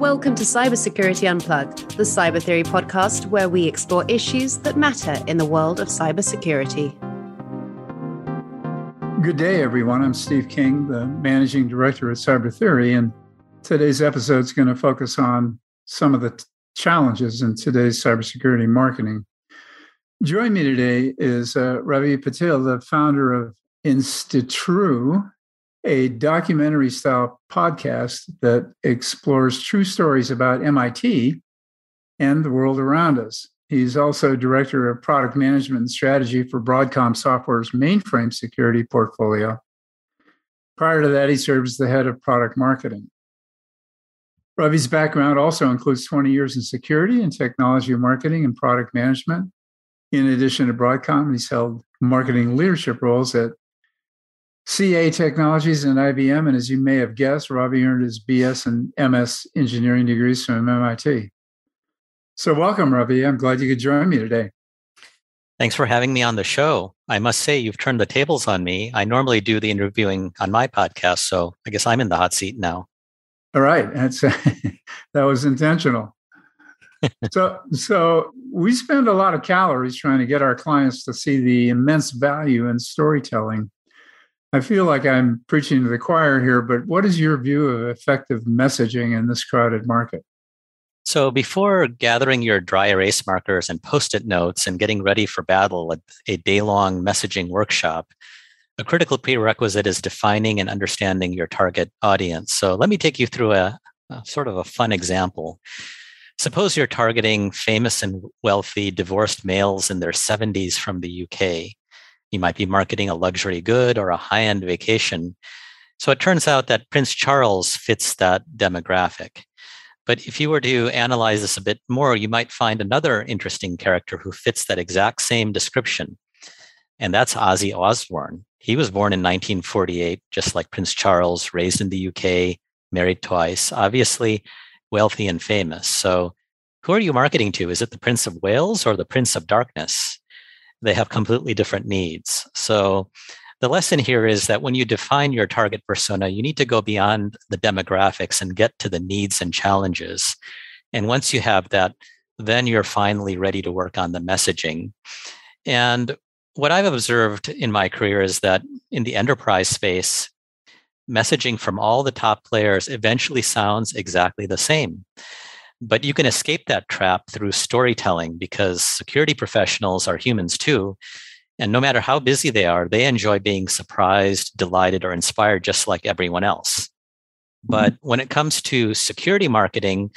Welcome to Cybersecurity Unplugged, the Cyber Theory podcast where we explore issues that matter in the world of cybersecurity. Good day, everyone. I'm Steve King, the managing director at Cyber Theory, and today's episode is going to focus on some of the t- challenges in today's cybersecurity marketing. Joining me today is uh, Ravi Patel, the founder of Institrue, a documentary style podcast that explores true stories about MIT and the world around us. He's also director of product management and strategy for Broadcom Software's mainframe security portfolio. Prior to that, he served as the head of product marketing. Ravi's background also includes 20 years in security and technology marketing and product management. In addition to Broadcom, he's held marketing leadership roles at CA Technologies and IBM. And as you may have guessed, Ravi earned his BS and MS engineering degrees from MIT. So, welcome, Ravi. I'm glad you could join me today. Thanks for having me on the show. I must say, you've turned the tables on me. I normally do the interviewing on my podcast, so I guess I'm in the hot seat now. All right, that's that was intentional. so, so we spend a lot of calories trying to get our clients to see the immense value in storytelling I feel like I'm preaching to the choir here, but what is your view of effective messaging in this crowded market? So, before gathering your dry erase markers and post it notes and getting ready for battle at a day long messaging workshop, a critical prerequisite is defining and understanding your target audience. So, let me take you through a, a sort of a fun example. Suppose you're targeting famous and wealthy divorced males in their 70s from the UK. You might be marketing a luxury good or a high end vacation. So it turns out that Prince Charles fits that demographic. But if you were to analyze this a bit more, you might find another interesting character who fits that exact same description. And that's Ozzy Osbourne. He was born in 1948, just like Prince Charles, raised in the UK, married twice, obviously wealthy and famous. So, who are you marketing to? Is it the Prince of Wales or the Prince of Darkness? They have completely different needs. So the lesson here is that when you define your target persona, you need to go beyond the demographics and get to the needs and challenges. And once you have that, then you're finally ready to work on the messaging. And what I've observed in my career is that in the enterprise space, messaging from all the top players eventually sounds exactly the same. But you can escape that trap through storytelling because security professionals are humans too. And no matter how busy they are, they enjoy being surprised, delighted, or inspired just like everyone else. Mm-hmm. But when it comes to security marketing,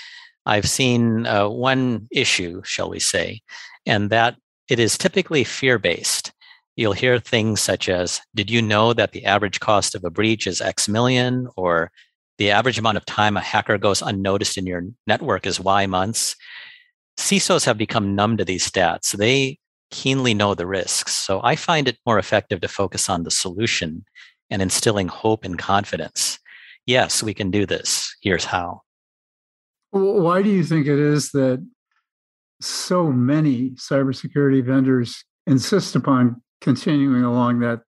I've seen uh, one issue, shall we say, and that it is typically fear based. You'll hear things such as Did you know that the average cost of a breach is X million? Or the average amount of time a hacker goes unnoticed in your network is Y months. CISOs have become numb to these stats. They keenly know the risks. So I find it more effective to focus on the solution and instilling hope and confidence. Yes, we can do this. Here's how. Why do you think it is that so many cybersecurity vendors insist upon continuing along that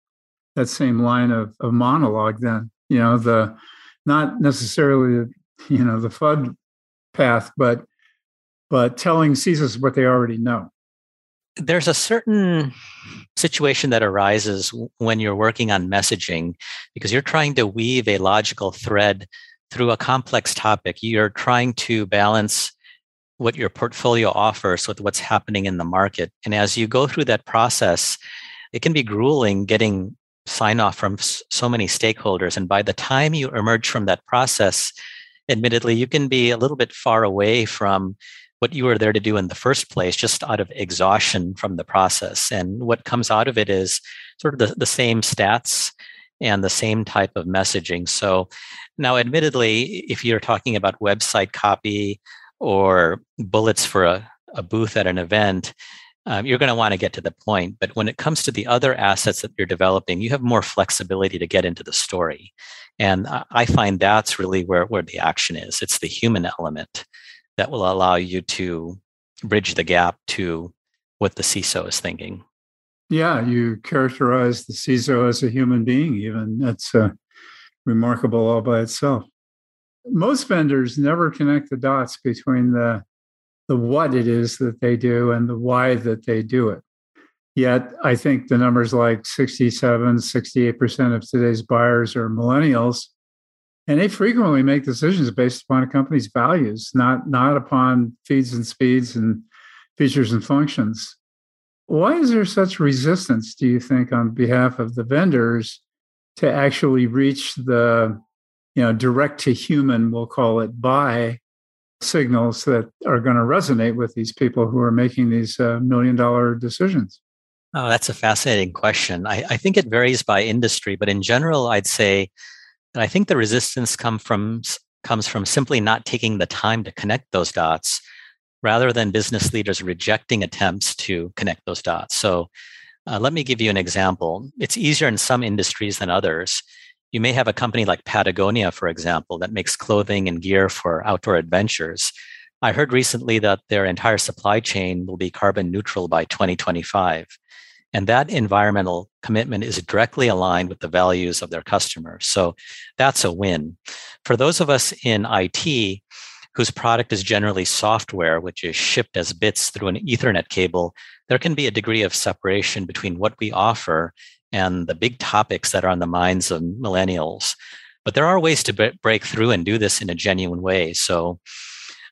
that same line of, of monologue then? You know, the not necessarily you know the FUD path, but but telling CISOs what they already know. There's a certain situation that arises when you're working on messaging because you're trying to weave a logical thread through a complex topic. You're trying to balance what your portfolio offers with what's happening in the market. And as you go through that process, it can be grueling getting sign off from so many stakeholders. And by the time you emerge from that process, admittedly, you can be a little bit far away from what you were there to do in the first place, just out of exhaustion from the process. And what comes out of it is sort of the, the same stats and the same type of messaging. So now, admittedly, if you're talking about website copy or bullets for a, a booth at an event, um, you're going to want to get to the point. But when it comes to the other assets that you're developing, you have more flexibility to get into the story. And I find that's really where, where the action is. It's the human element that will allow you to bridge the gap to what the CISO is thinking. Yeah, you characterize the CISO as a human being, even. That's uh, remarkable all by itself. most vendors never connect the dots between the the what it is that they do and the why that they do it. Yet, I think the numbers like 67, 68% of today's buyers are millennials, and they frequently make decisions based upon a company's values, not, not upon feeds and speeds and features and functions. Why is there such resistance, do you think, on behalf of the vendors to actually reach the you know direct to human we'll call it buy signals that are going to resonate with these people who are making these uh, million dollar decisions oh that's a fascinating question I, I think it varies by industry but in general i'd say that i think the resistance come from comes from simply not taking the time to connect those dots rather than business leaders rejecting attempts to connect those dots so uh, let me give you an example. It's easier in some industries than others. You may have a company like Patagonia, for example, that makes clothing and gear for outdoor adventures. I heard recently that their entire supply chain will be carbon neutral by 2025. And that environmental commitment is directly aligned with the values of their customers. So that's a win. For those of us in IT, whose product is generally software, which is shipped as bits through an Ethernet cable, there can be a degree of separation between what we offer and the big topics that are on the minds of millennials. But there are ways to break through and do this in a genuine way. So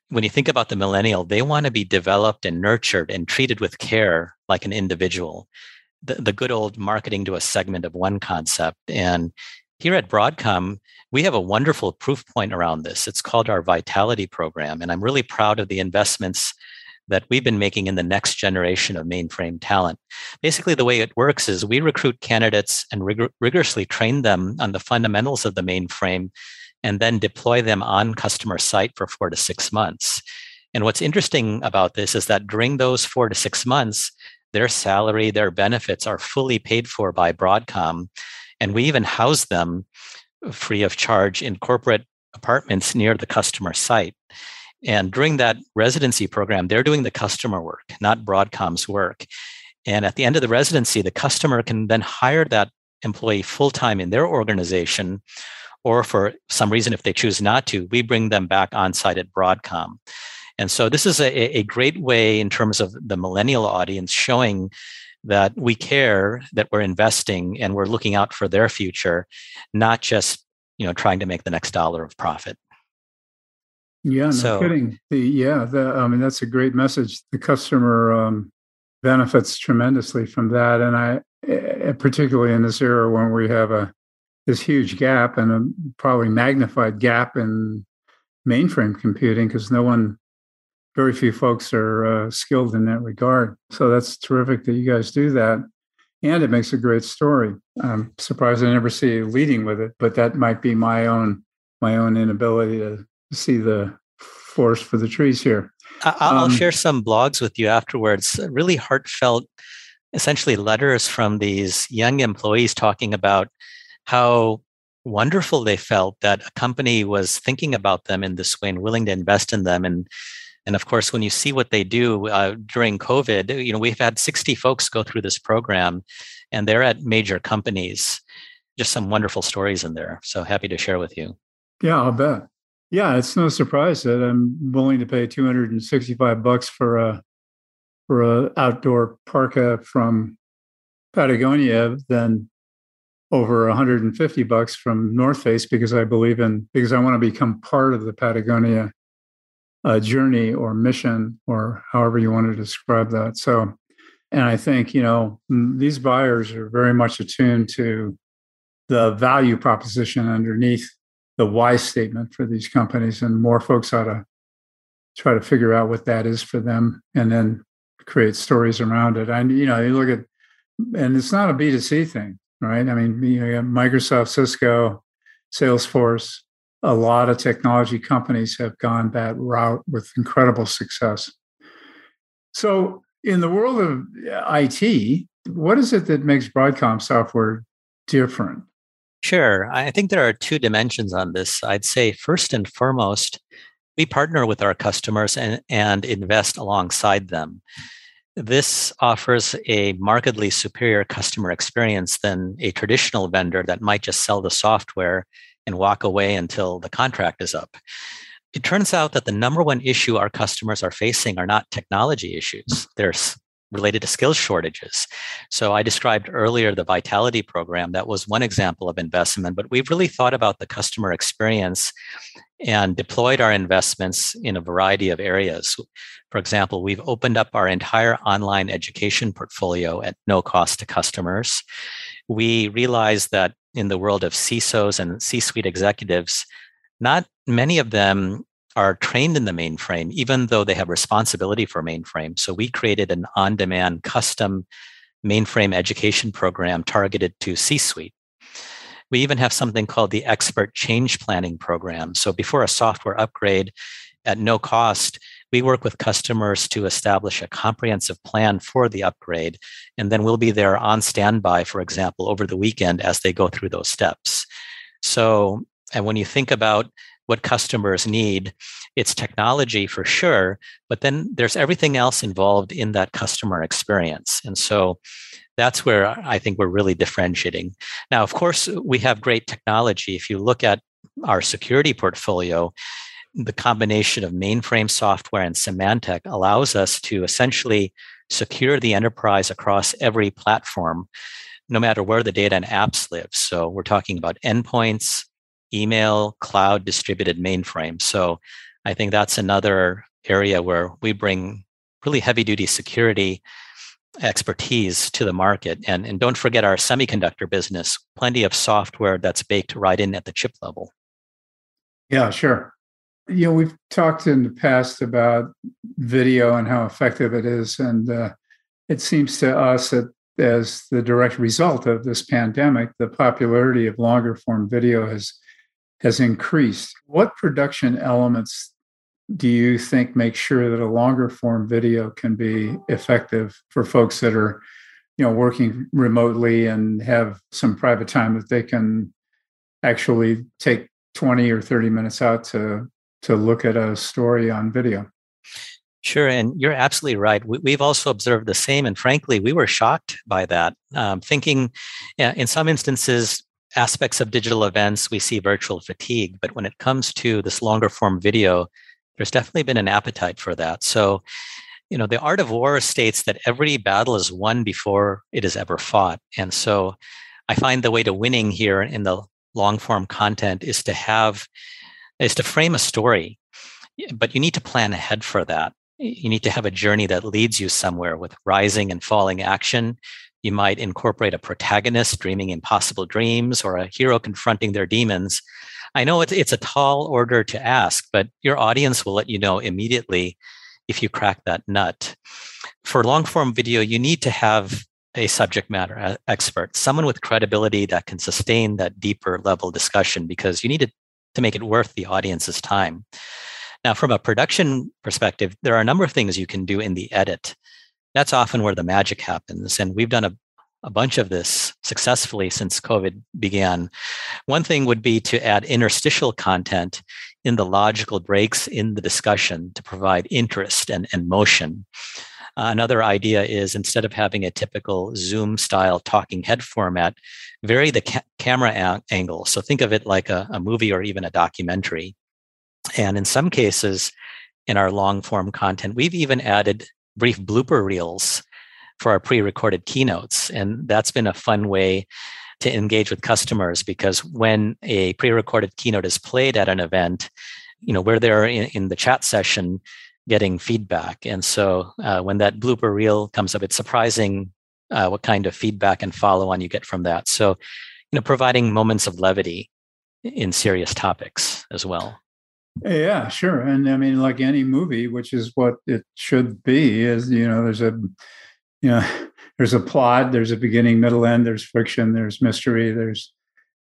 when you think about the millennial, they want to be developed and nurtured and treated with care like an individual. The, the good old marketing to a segment of one concept. And here at Broadcom, we have a wonderful proof point around this. It's called our Vitality Program. And I'm really proud of the investments that we've been making in the next generation of mainframe talent. Basically, the way it works is we recruit candidates and rig- rigorously train them on the fundamentals of the mainframe and then deploy them on customer site for four to six months. And what's interesting about this is that during those four to six months, their salary, their benefits are fully paid for by Broadcom. And we even house them free of charge in corporate apartments near the customer site. And during that residency program, they're doing the customer work, not Broadcom's work. And at the end of the residency, the customer can then hire that employee full time in their organization, or for some reason, if they choose not to, we bring them back on site at Broadcom. And so this is a, a great way in terms of the millennial audience showing that we care, that we're investing, and we're looking out for their future, not just you know trying to make the next dollar of profit. Yeah, no so, kidding. The yeah, the, I mean that's a great message. The customer um, benefits tremendously from that, and I eh, particularly in this era when we have a this huge gap and a probably magnified gap in mainframe computing because no one, very few folks are uh, skilled in that regard. So that's terrific that you guys do that, and it makes a great story. I'm surprised I never see you leading with it, but that might be my own my own inability to see the forest for the trees here. I'll um, share some blogs with you afterwards. Really heartfelt, essentially letters from these young employees talking about how wonderful they felt that a company was thinking about them in this way and willing to invest in them. And and of course, when you see what they do uh, during COVID, you know we've had 60 folks go through this program, and they're at major companies. Just some wonderful stories in there. So happy to share with you. Yeah, I'll bet. Yeah, it's no surprise that I'm willing to pay 265 bucks for a for a outdoor parka from Patagonia than over 150 bucks from North Face because I believe in because I want to become part of the Patagonia uh, journey or mission or however you want to describe that. So, and I think you know these buyers are very much attuned to the value proposition underneath the why statement for these companies, and more folks ought to try to figure out what that is for them, and then create stories around it. And you know, you look at, and it's not a B two C thing, right? I mean, you know, Microsoft, Cisco, Salesforce, a lot of technology companies have gone that route with incredible success. So, in the world of IT, what is it that makes Broadcom software different? Sure. I think there are two dimensions on this. I'd say first and foremost, we partner with our customers and, and invest alongside them. This offers a markedly superior customer experience than a traditional vendor that might just sell the software and walk away until the contract is up. It turns out that the number one issue our customers are facing are not technology issues. They're related to skills shortages. So I described earlier the Vitality program. That was one example of investment, but we've really thought about the customer experience and deployed our investments in a variety of areas. For example, we've opened up our entire online education portfolio at no cost to customers. We realized that in the world of CISOs and C suite executives, not many of them are trained in the mainframe, even though they have responsibility for mainframe. So we created an on demand custom mainframe education program targeted to C suite. We even have something called the Expert Change Planning Program. So before a software upgrade at no cost, we work with customers to establish a comprehensive plan for the upgrade. And then we'll be there on standby, for example, over the weekend as they go through those steps. So, and when you think about what customers need. It's technology for sure, but then there's everything else involved in that customer experience. And so that's where I think we're really differentiating. Now, of course, we have great technology. If you look at our security portfolio, the combination of mainframe software and Symantec allows us to essentially secure the enterprise across every platform, no matter where the data and apps live. So we're talking about endpoints, email, cloud, distributed mainframe. So I think that's another area where we bring really heavy duty security expertise to the market. And, and don't forget our semiconductor business, plenty of software that's baked right in at the chip level. Yeah, sure. You know, we've talked in the past about video and how effective it is. And uh, it seems to us that as the direct result of this pandemic, the popularity of longer form video has has increased. What production elements do you think make sure that a longer form video can be effective for folks that are, you know, working remotely and have some private time that they can actually take 20 or 30 minutes out to to look at a story on video? Sure, and you're absolutely right. We, have also observed the same, and frankly, we were shocked by that. Um, thinking, in some instances, aspects of digital events, we see virtual fatigue. But when it comes to this longer form video, there's definitely been an appetite for that. So, you know, the art of war states that every battle is won before it is ever fought. And so I find the way to winning here in the long form content is to have, is to frame a story, but you need to plan ahead for that. You need to have a journey that leads you somewhere with rising and falling action. You might incorporate a protagonist dreaming impossible dreams or a hero confronting their demons. I know it's, it's a tall order to ask, but your audience will let you know immediately if you crack that nut. For long form video, you need to have a subject matter expert, someone with credibility that can sustain that deeper level discussion because you need to, to make it worth the audience's time. Now, from a production perspective, there are a number of things you can do in the edit that's often where the magic happens. And we've done a, a bunch of this successfully since COVID began. One thing would be to add interstitial content in the logical breaks in the discussion to provide interest and, and motion. Uh, another idea is instead of having a typical Zoom style talking head format, vary the ca- camera a- angle. So think of it like a, a movie or even a documentary. And in some cases, in our long form content, we've even added brief blooper reels for our pre-recorded keynotes and that's been a fun way to engage with customers because when a pre-recorded keynote is played at an event you know we're there in, in the chat session getting feedback. And so uh, when that blooper reel comes up it's surprising uh, what kind of feedback and follow on you get from that. So you know providing moments of levity in serious topics as well yeah, sure. And I mean, like any movie, which is what it should be, is you know, there's a you know, there's a plot, there's a beginning, middle, end, there's friction, there's mystery, there's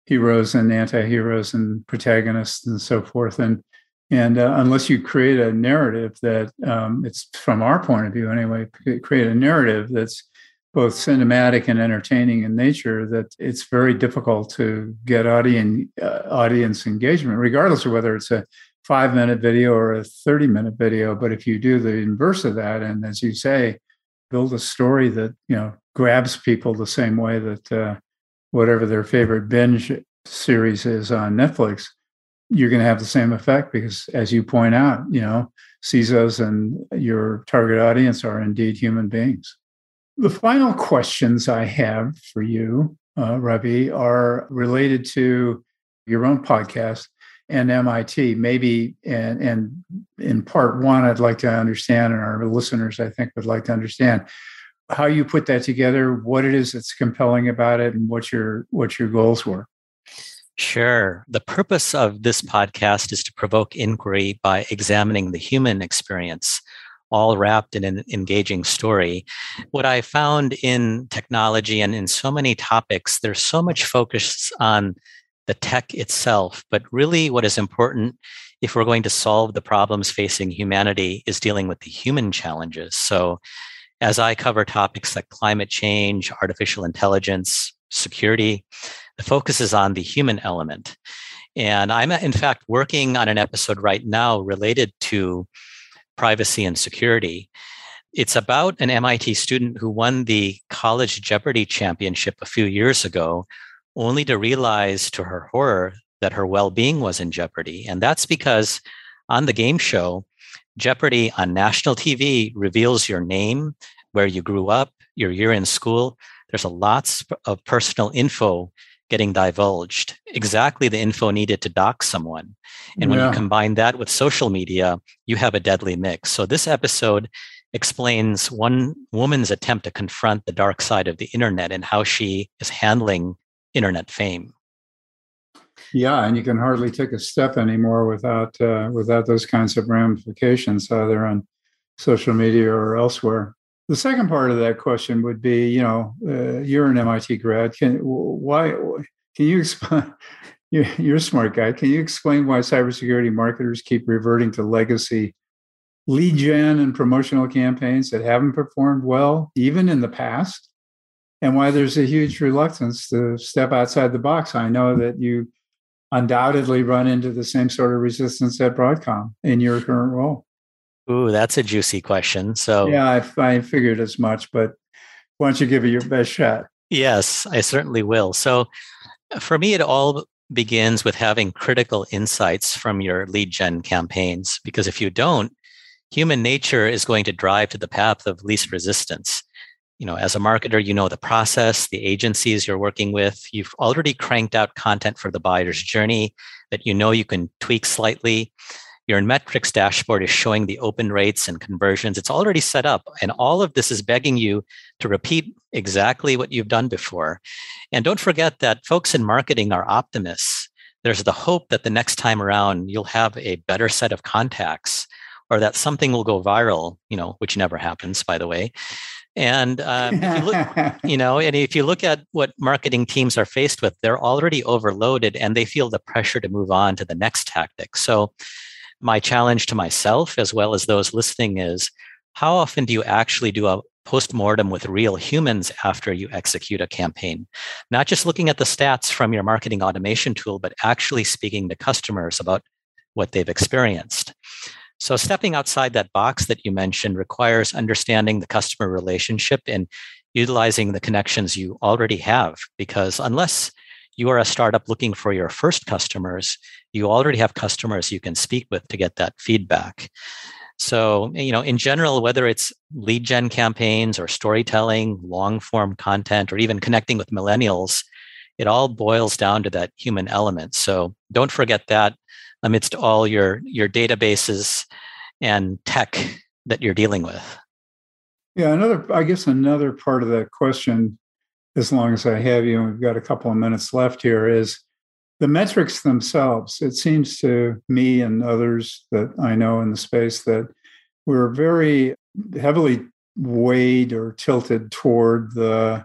heroes and anti-heroes and protagonists and so forth. And and uh, unless you create a narrative that um, it's from our point of view anyway, create a narrative that's both cinematic and entertaining in nature that it's very difficult to get audience uh, audience engagement regardless of whether it's a five minute video or a 30 minute video. But if you do the inverse of that, and as you say, build a story that, you know, grabs people the same way that uh, whatever their favorite binge series is on Netflix, you're going to have the same effect because, as you point out, you know, CISOs and your target audience are indeed human beings. The final questions I have for you, uh, Ravi, are related to your own podcast and MIT. Maybe, and, and in part one, I'd like to understand, and our listeners, I think, would like to understand how you put that together, what it is that's compelling about it, and what your what your goals were. Sure. The purpose of this podcast is to provoke inquiry by examining the human experience, all wrapped in an engaging story. What I found in technology and in so many topics, there's so much focus on the tech itself, but really what is important if we're going to solve the problems facing humanity is dealing with the human challenges. So as I cover topics like climate change, artificial intelligence, security, the focus is on the human element. And I'm, in fact, working on an episode right now related to privacy and security. It's about an MIT student who won the College Jeopardy championship a few years ago, only to realize to her horror that her well being was in jeopardy. And that's because on the game show, Jeopardy on national TV reveals your name, where you grew up, your year in school. There's a lots of personal info getting divulged, exactly the info needed to dox someone. And when yeah. you combine that with social media, you have a deadly mix. So this episode explains one woman's attempt to confront the dark side of the internet and how she is handling internet fame. Yeah, and you can hardly take a step anymore without uh, without those kinds of ramifications, either on social media or elsewhere. The second part of that question would be, you know, uh, you're an MIT grad. Can why can you explain? You're a smart guy. Can you explain why cybersecurity marketers keep reverting to legacy lead gen and promotional campaigns that haven't performed well, even in the past, and why there's a huge reluctance to step outside the box? I know that you undoubtedly run into the same sort of resistance at Broadcom in your current role. Ooh, that's a juicy question. So yeah, I, I figured as much, but why don't you give it your best shot? Yes, I certainly will. So for me, it all begins with having critical insights from your lead gen campaigns, because if you don't, human nature is going to drive to the path of least resistance. You know, as a marketer, you know the process, the agencies you're working with. You've already cranked out content for the buyer's journey that you know you can tweak slightly your metrics dashboard is showing the open rates and conversions. It's already set up. And all of this is begging you to repeat exactly what you've done before. And don't forget that folks in marketing are optimists. There's the hope that the next time around you'll have a better set of contacts or that something will go viral, you know, which never happens, by the way. And um, if you look, you know, and if you look at what marketing teams are faced with, they're already overloaded and they feel the pressure to move on to the next tactic. So my challenge to myself as well as those listening is how often do you actually do a post-mortem with real humans after you execute a campaign not just looking at the stats from your marketing automation tool but actually speaking to customers about what they've experienced so stepping outside that box that you mentioned requires understanding the customer relationship and utilizing the connections you already have because unless you are a startup looking for your first customers, you already have customers you can speak with to get that feedback. So, you know, in general, whether it's lead gen campaigns or storytelling, long form content, or even connecting with millennials, it all boils down to that human element. So don't forget that amidst all your your databases and tech that you're dealing with. Yeah, another I guess another part of that question as long as I have you, and we've got a couple of minutes left here, is the metrics themselves. It seems to me and others that I know in the space that we're very heavily weighed or tilted toward the,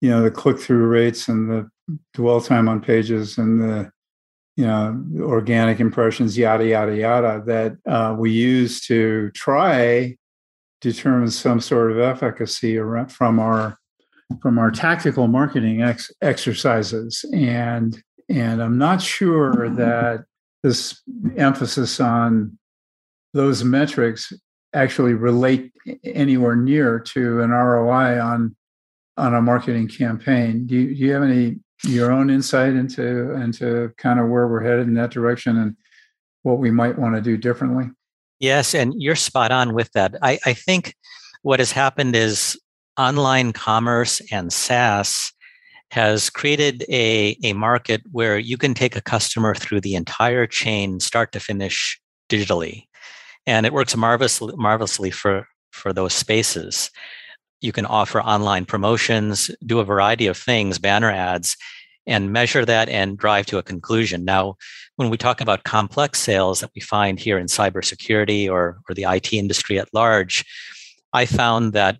you know, the click through rates and the dwell time on pages and the, you know, organic impressions, yada yada yada, that uh, we use to try determine some sort of efficacy from our from our tactical marketing ex- exercises. And and i'm not sure that this emphasis on those metrics actually relate anywhere near to an roi on on a marketing campaign. Do you, do you have any your own insight into into kind of where we're headed in that direction and what we might want to do differently? Yes, and you're spot on with that. I, I think what has happened is online commerce and SaaS has created a, a market where you can take a customer through the entire chain, start to finish, digitally. And it works marvelously, marvelously for, for those spaces. You can offer online promotions, do a variety of things, banner ads, and measure that and drive to a conclusion. Now, when we talk about complex sales that we find here in cybersecurity or, or the IT industry at large, I found that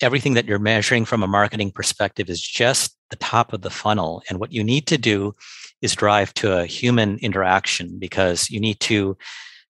everything that you're measuring from a marketing perspective is just the top of the funnel. And what you need to do is drive to a human interaction because you need to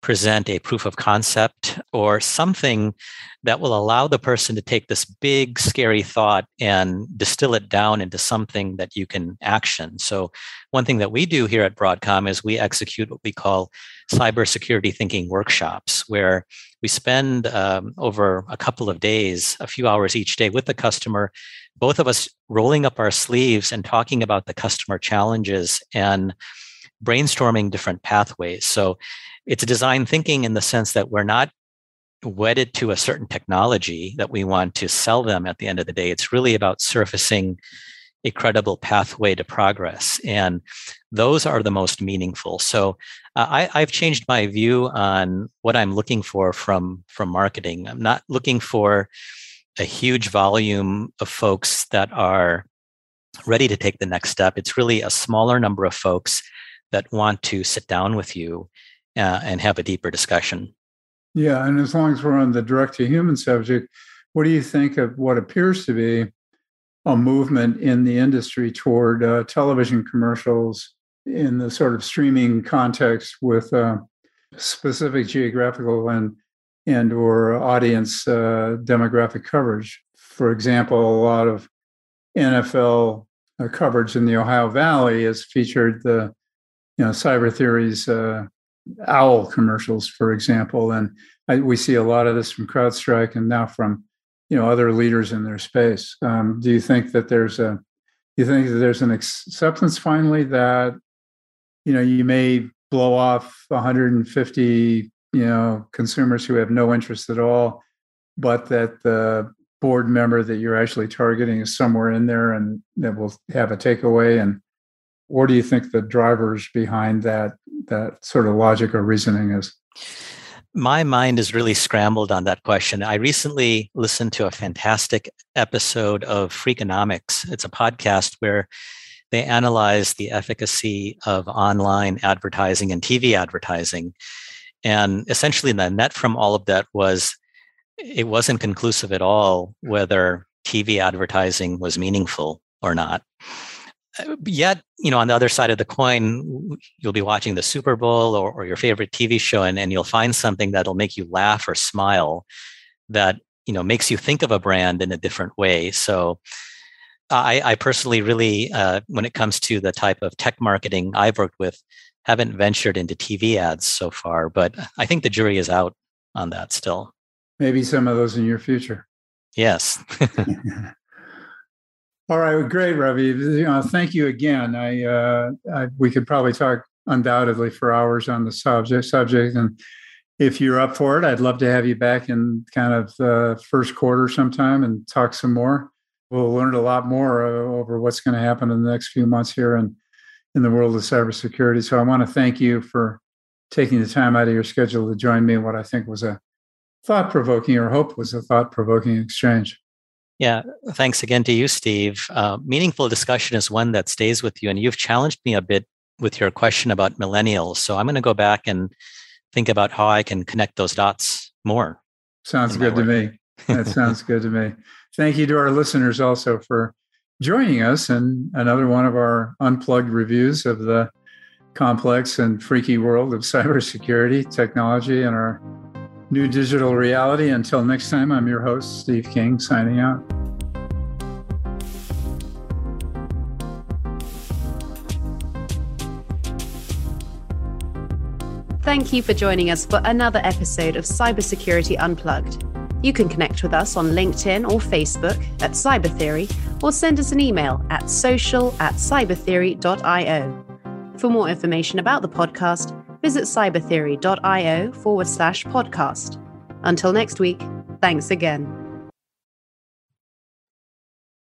present a proof of concept or something that will allow the person to take this big, scary thought and distill it down into something that you can action. So, one thing that we do here at Broadcom is we execute what we call cybersecurity thinking workshops, where we spend um, over a couple of days, a few hours each day with the customer, both of us rolling up our sleeves and talking about the customer challenges and brainstorming different pathways. So, it's design thinking in the sense that we're not wedded to a certain technology that we want to sell them at the end of the day. It's really about surfacing a credible pathway to progress. And those are the most meaningful. So uh, I, I've changed my view on what I'm looking for from, from marketing. I'm not looking for a huge volume of folks that are ready to take the next step. It's really a smaller number of folks that want to sit down with you uh, and have a deeper discussion. Yeah, and as long as we're on the direct to human subject, what do you think of what appears to be a movement in the industry toward uh, television commercials in the sort of streaming context with uh, specific geographical and and or audience uh, demographic coverage? For example, a lot of NFL uh, coverage in the Ohio Valley has featured the you know cyber theories uh, owl commercials, for example, and I, we see a lot of this from CrowdStrike and now from you know other leaders in their space. Um, do you think that there's a do you think that there's an acceptance finally that you know you may blow off 150 you know consumers who have no interest at all, but that the board member that you're actually targeting is somewhere in there and that will have a takeaway and what do you think the drivers behind that that sort of logic or reasoning is? My mind is really scrambled on that question. I recently listened to a fantastic episode of Freakonomics. It's a podcast where they analyze the efficacy of online advertising and TV advertising. And essentially, the net from all of that was it wasn't conclusive at all whether TV advertising was meaningful or not yet you know on the other side of the coin you'll be watching the super bowl or, or, your favorite tv show and, and you'll find something that'll make you laugh or smile that you know makes you think of a brand in a different way. So i, I personally really uh, when it comes to the type of tech marketing i've worked with haven't ventured into tv ads so far but i think the jury is out on that still. Maybe some of those in your future. Yes All right, great, Ravi. You know, thank you again. I, uh, I, we could probably talk undoubtedly for hours on the subject. Subject, and if you're up for it, I'd love to have you back in kind of the first quarter sometime and talk some more. We'll learn a lot more uh, over what's going to happen in the next few months here and in the world of cybersecurity. So I want to thank you for taking the time out of your schedule to join me. What I think was a thought provoking, or hope was a thought provoking exchange. Yeah, thanks again to you, Steve. Uh, meaningful discussion is one that stays with you, and you've challenged me a bit with your question about millennials. So I'm going to go back and think about how I can connect those dots more. Sounds good to me. That sounds good to me. Thank you to our listeners also for joining us in another one of our unplugged reviews of the complex and freaky world of cybersecurity technology and our new digital reality. Until next time, I'm your host, Steve King, signing out. Thank you for joining us for another episode of Cybersecurity Unplugged. You can connect with us on LinkedIn or Facebook at Cyber Theory or send us an email at social at cybertheory.io. For more information about the podcast, visit cybertheory.io forward slash podcast. Until next week, thanks again.